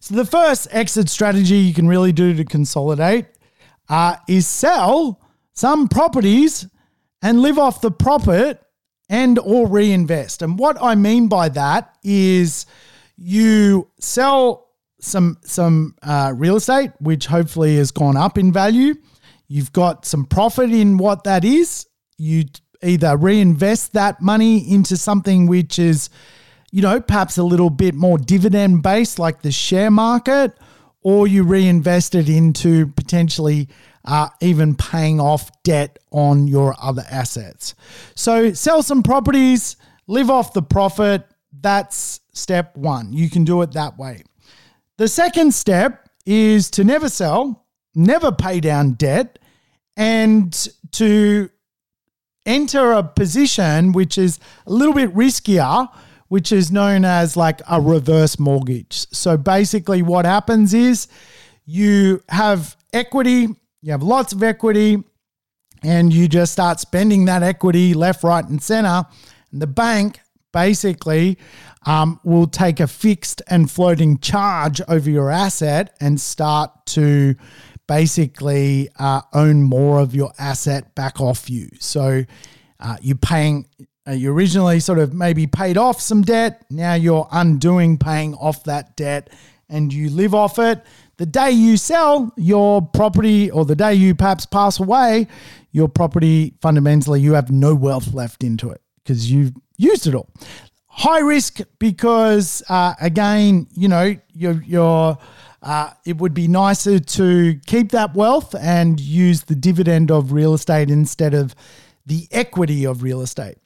So the first exit strategy you can really do to consolidate uh, is sell some properties and live off the profit and or reinvest. And what I mean by that is you sell some some uh, real estate, which hopefully has gone up in value. You've got some profit in what that is. You either reinvest that money into something which is, you know, perhaps a little bit more dividend based, like the share market, or you reinvest it into potentially uh, even paying off debt on your other assets. So sell some properties, live off the profit. That's step one. You can do it that way. The second step is to never sell, never pay down debt, and to enter a position which is a little bit riskier, which is known as like a reverse mortgage. So basically, what happens is you have equity, you have lots of equity, and you just start spending that equity left, right, and center. And the bank basically um, will take a fixed and floating charge over your asset and start to basically uh, own more of your asset back off you. So uh, you're paying, uh, you originally sort of maybe paid off some debt. Now you're undoing paying off that debt and you live off it. The day you sell your property or the day you perhaps pass away, your property fundamentally, you have no wealth left into it because you've used it all. High risk because, uh, again, you know, you're, you're uh, it would be nicer to keep that wealth and use the dividend of real estate instead of the equity of real estate.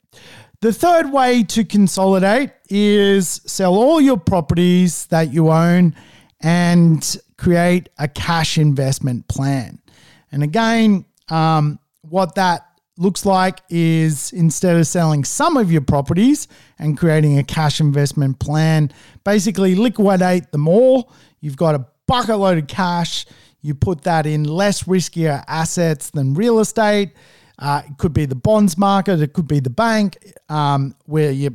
The third way to consolidate is sell all your properties that you own and create a cash investment plan. And again, um, what that looks like is instead of selling some of your properties and creating a cash investment plan, basically liquidate them all You've got a bucket load of cash. You put that in less riskier assets than real estate. Uh, it could be the bonds market. It could be the bank um, where you're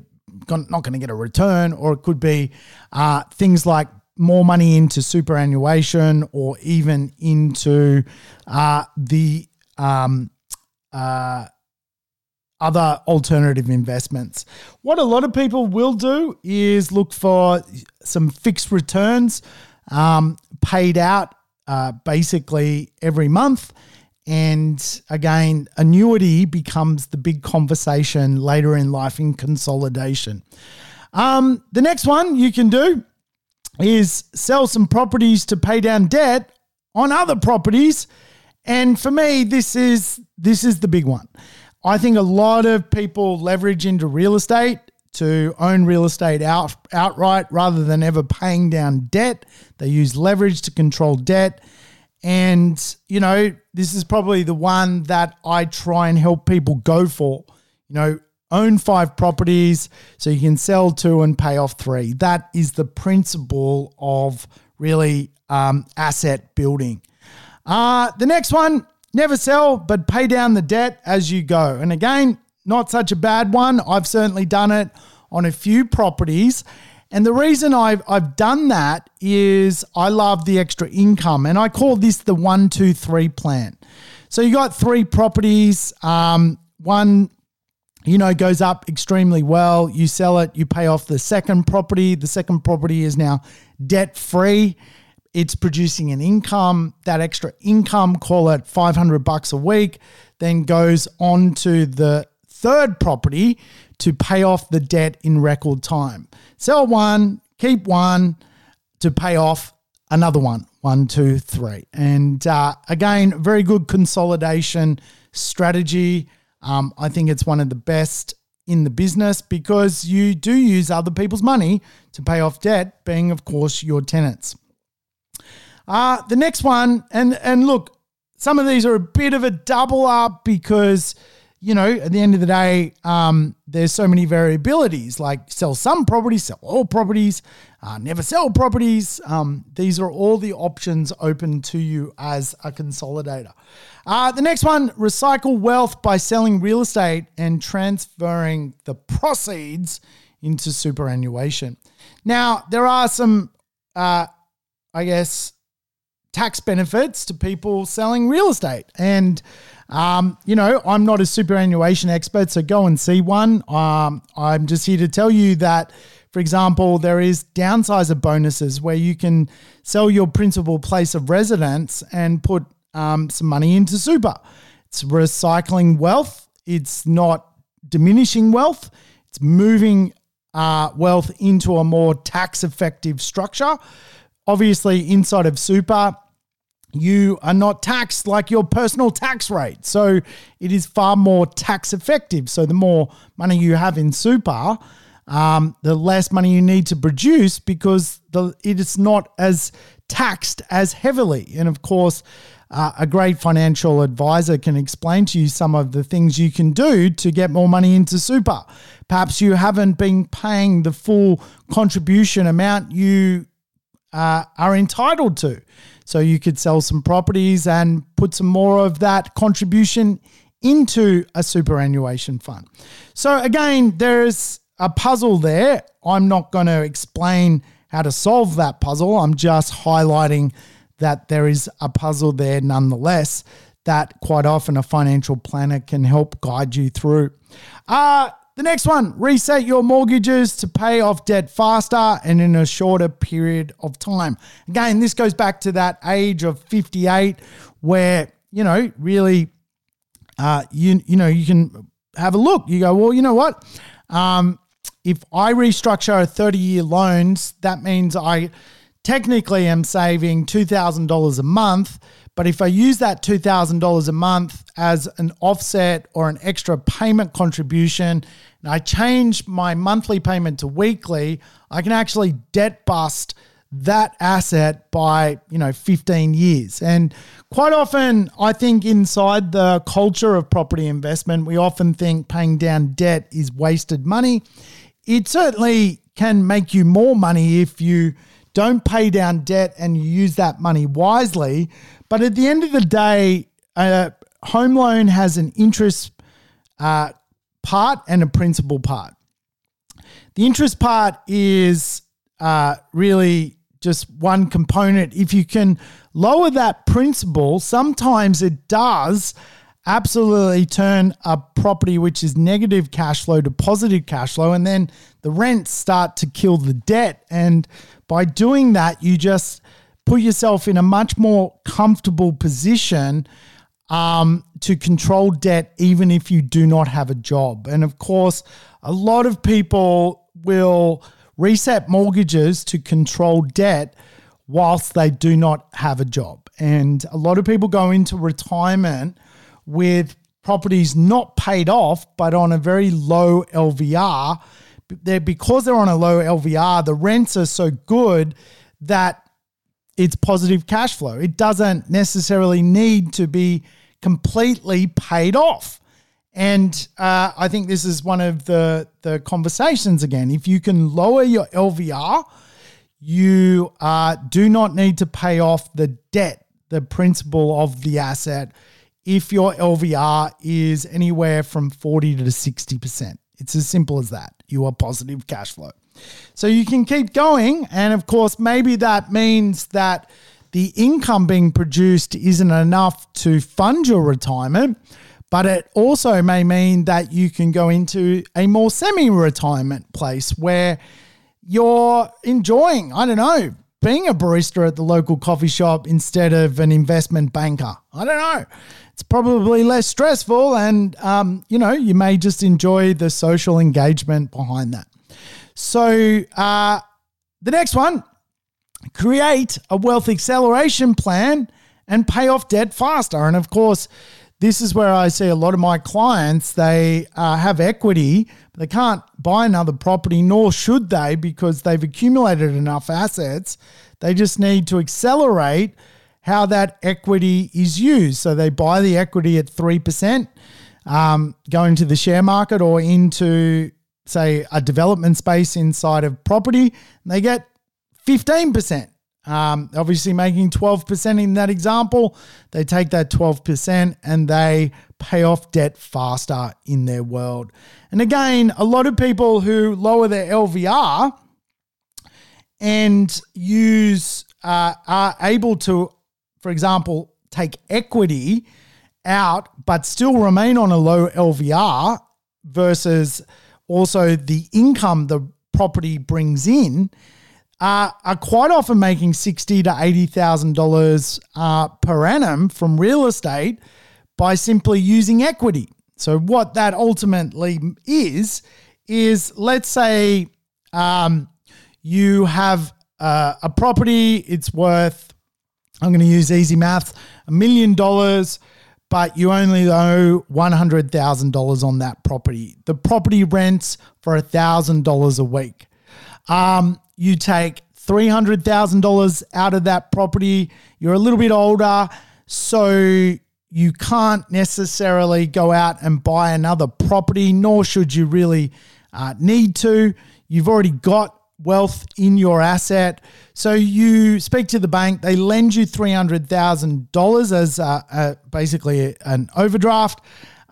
not going to get a return, or it could be uh, things like more money into superannuation or even into uh, the um, uh, other alternative investments. What a lot of people will do is look for some fixed returns um, paid out uh, basically every month. And again, annuity becomes the big conversation later in life in consolidation. Um, the next one you can do is sell some properties to pay down debt on other properties. And for me, this is this is the big one. I think a lot of people leverage into real estate to own real estate out, outright rather than ever paying down debt. They use leverage to control debt. And, you know, this is probably the one that I try and help people go for. You know, own five properties so you can sell two and pay off three. That is the principle of really um, asset building. Uh, the next one, never sell, but pay down the debt as you go. And again, not such a bad one. I've certainly done it on a few properties. And the reason I've, I've done that is I love the extra income. And I call this the one, two, three plan. So you got three properties. Um, one, you know, goes up extremely well. You sell it, you pay off the second property. The second property is now debt free. It's producing an income. That extra income, call it 500 bucks a week, then goes on to the third property to pay off the debt in record time. Sell one, keep one to pay off another one. One, two, three. And uh, again, very good consolidation strategy. Um, I think it's one of the best in the business because you do use other people's money to pay off debt, being, of course, your tenants. Uh, the next one, and and look, some of these are a bit of a double up because you know, at the end of the day, um, there's so many variabilities like sell some properties, sell all properties, uh, never sell properties. Um, these are all the options open to you as a consolidator. Uh, the next one recycle wealth by selling real estate and transferring the proceeds into superannuation. Now, there are some, uh, I guess, tax benefits to people selling real estate. And um, you know, I'm not a superannuation expert, so go and see one. Um, I'm just here to tell you that, for example, there is downsizer bonuses where you can sell your principal place of residence and put um, some money into super. It's recycling wealth. It's not diminishing wealth. It's moving uh, wealth into a more tax effective structure. Obviously, inside of super, you are not taxed like your personal tax rate. So it is far more tax effective. So the more money you have in super, um, the less money you need to produce because the, it is not as taxed as heavily. And of course, uh, a great financial advisor can explain to you some of the things you can do to get more money into super. Perhaps you haven't been paying the full contribution amount you uh, are entitled to. So you could sell some properties and put some more of that contribution into a superannuation fund. So again, there's a puzzle there. I'm not going to explain how to solve that puzzle. I'm just highlighting that there is a puzzle there nonetheless that quite often a financial planner can help guide you through. Uh, the next one reset your mortgages to pay off debt faster and in a shorter period of time. Again, this goes back to that age of 58 where, you know, really, uh, you, you know, you can have a look. You go, well, you know what? Um, if I restructure a 30 year loans, that means I technically am saving $2,000 a month but if I use that $2,000 a month as an offset or an extra payment contribution, and I change my monthly payment to weekly, I can actually debt bust that asset by, you know, 15 years. And quite often, I think inside the culture of property investment, we often think paying down debt is wasted money. It certainly can make you more money if you don't pay down debt and use that money wisely. But at the end of the day, a home loan has an interest uh, part and a principal part. The interest part is uh, really just one component. If you can lower that principal, sometimes it does absolutely turn a property which is negative cash flow to positive cash flow, and then the rents start to kill the debt. And by doing that, you just put yourself in a much more comfortable position um, to control debt, even if you do not have a job. And of course, a lot of people will reset mortgages to control debt whilst they do not have a job. And a lot of people go into retirement with properties not paid off, but on a very low LVR. They're, because they're on a low LVR, the rents are so good that it's positive cash flow. It doesn't necessarily need to be completely paid off. And uh, I think this is one of the, the conversations again. If you can lower your LVR, you uh, do not need to pay off the debt, the principal of the asset, if your LVR is anywhere from 40 to 60%. It's as simple as that. You are positive cash flow. So you can keep going. And of course, maybe that means that the income being produced isn't enough to fund your retirement, but it also may mean that you can go into a more semi retirement place where you're enjoying, I don't know, being a barista at the local coffee shop instead of an investment banker. I don't know. It's probably less stressful, and um, you know, you may just enjoy the social engagement behind that. So uh, the next one create a wealth acceleration plan and pay off debt faster. And of course, this is where I see a lot of my clients, they uh, have equity, but they can't buy another property, nor should they because they've accumulated enough assets. They just need to accelerate how that equity is used. So they buy the equity at 3%, um, into the share market or into, say, a development space inside of property, and they get 15%. Um, obviously, making 12% in that example, they take that 12% and they pay off debt faster in their world. And again, a lot of people who lower their LVR and use uh, are able to, for example, take equity out but still remain on a low LVR versus also the income the property brings in uh, are quite often making sixty to eighty thousand uh, dollars per annum from real estate by simply using equity. So what that ultimately is is let's say um, you have uh, a property, it's worth I'm going to use easy maths, a million dollars, but you only owe $100,000 on that property. The property rents for $1,000 a week. Um, you take $300,000 out of that property. You're a little bit older, so you can't necessarily go out and buy another property, nor should you really uh, need to. You've already got wealth in your asset. So you speak to the bank, they lend you $300,000 as uh, uh, basically an overdraft.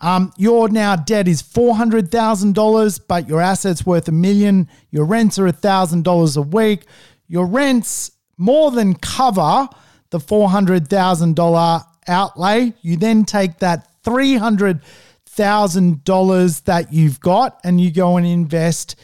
Um, your now debt is $400,000, but your assets worth a million. Your rents are $1,000 a week. Your rents more than cover the $400,000 outlay. You then take that $300,000 that you've got and you go and invest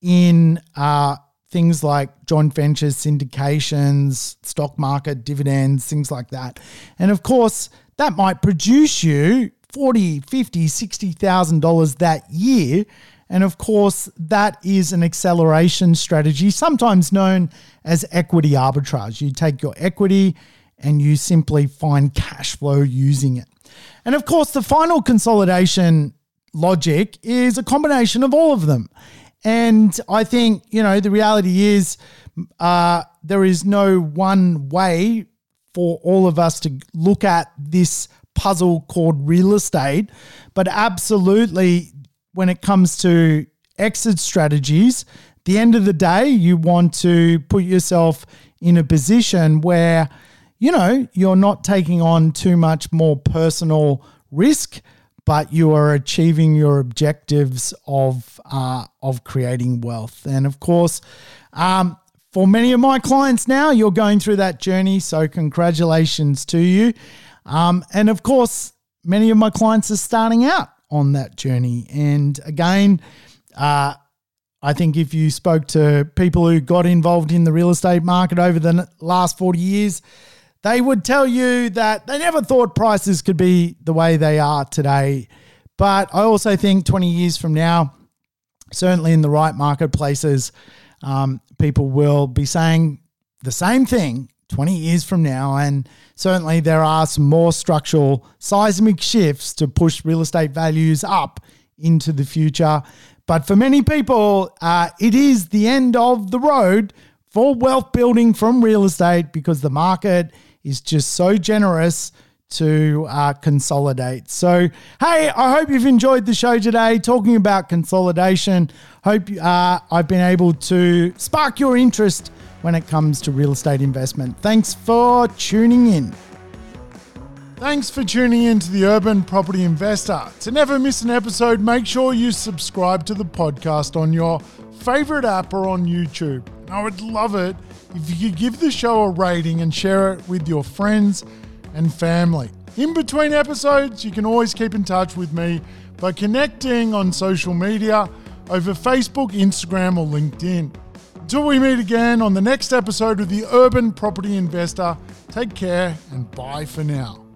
in uh, things like joint ventures, syndications, stock market, dividends, things like that. And of course, that might produce you 40, 50, 60,000 dollars that year. And of course, that is an acceleration strategy, sometimes known as equity arbitrage. You take your equity and you simply find cash flow using it. And of course, the final consolidation logic is a combination of all of them. And I think, you know, the reality is uh, there is no one way for all of us to look at this puzzle called real estate. But absolutely, when it comes to exit strategies, the end of the day, you want to put yourself in a position where, you know, you're not taking on too much more personal risk, but you are achieving your objectives of uh, of creating wealth. And of course, um, for many of my clients now, you're going through that journey. So congratulations to you. Um, and of course, many of my clients are starting out on that journey. And again, uh, I think if you spoke to people who got involved in the real estate market over the last 40 years, they would tell you that they never thought prices could be the way they are today. But I also think 20 years from now, certainly in the right marketplaces, um, people will be saying the same thing 20 years from now. And certainly there are some more structural seismic shifts to push real estate values up into the future. But for many people, uh, it is the end of the road for wealth building from real estate because the market is just so generous to uh, consolidate. So, hey, I hope you've enjoyed the show today talking about consolidation. Hope uh, I've been able to spark your interest when it comes to real estate investment. Thanks for tuning in. Thanks for tuning in to the Urban Property Investor. To never miss an episode, make sure you subscribe to the podcast on your favorite app or on YouTube. I would love it if you could give the show a rating and share it with your friends and family. In between episodes, you can always keep in touch with me by connecting on social media over Facebook, Instagram, or LinkedIn. Until we meet again on the next episode of the Urban Property Investor, take care and bye for now.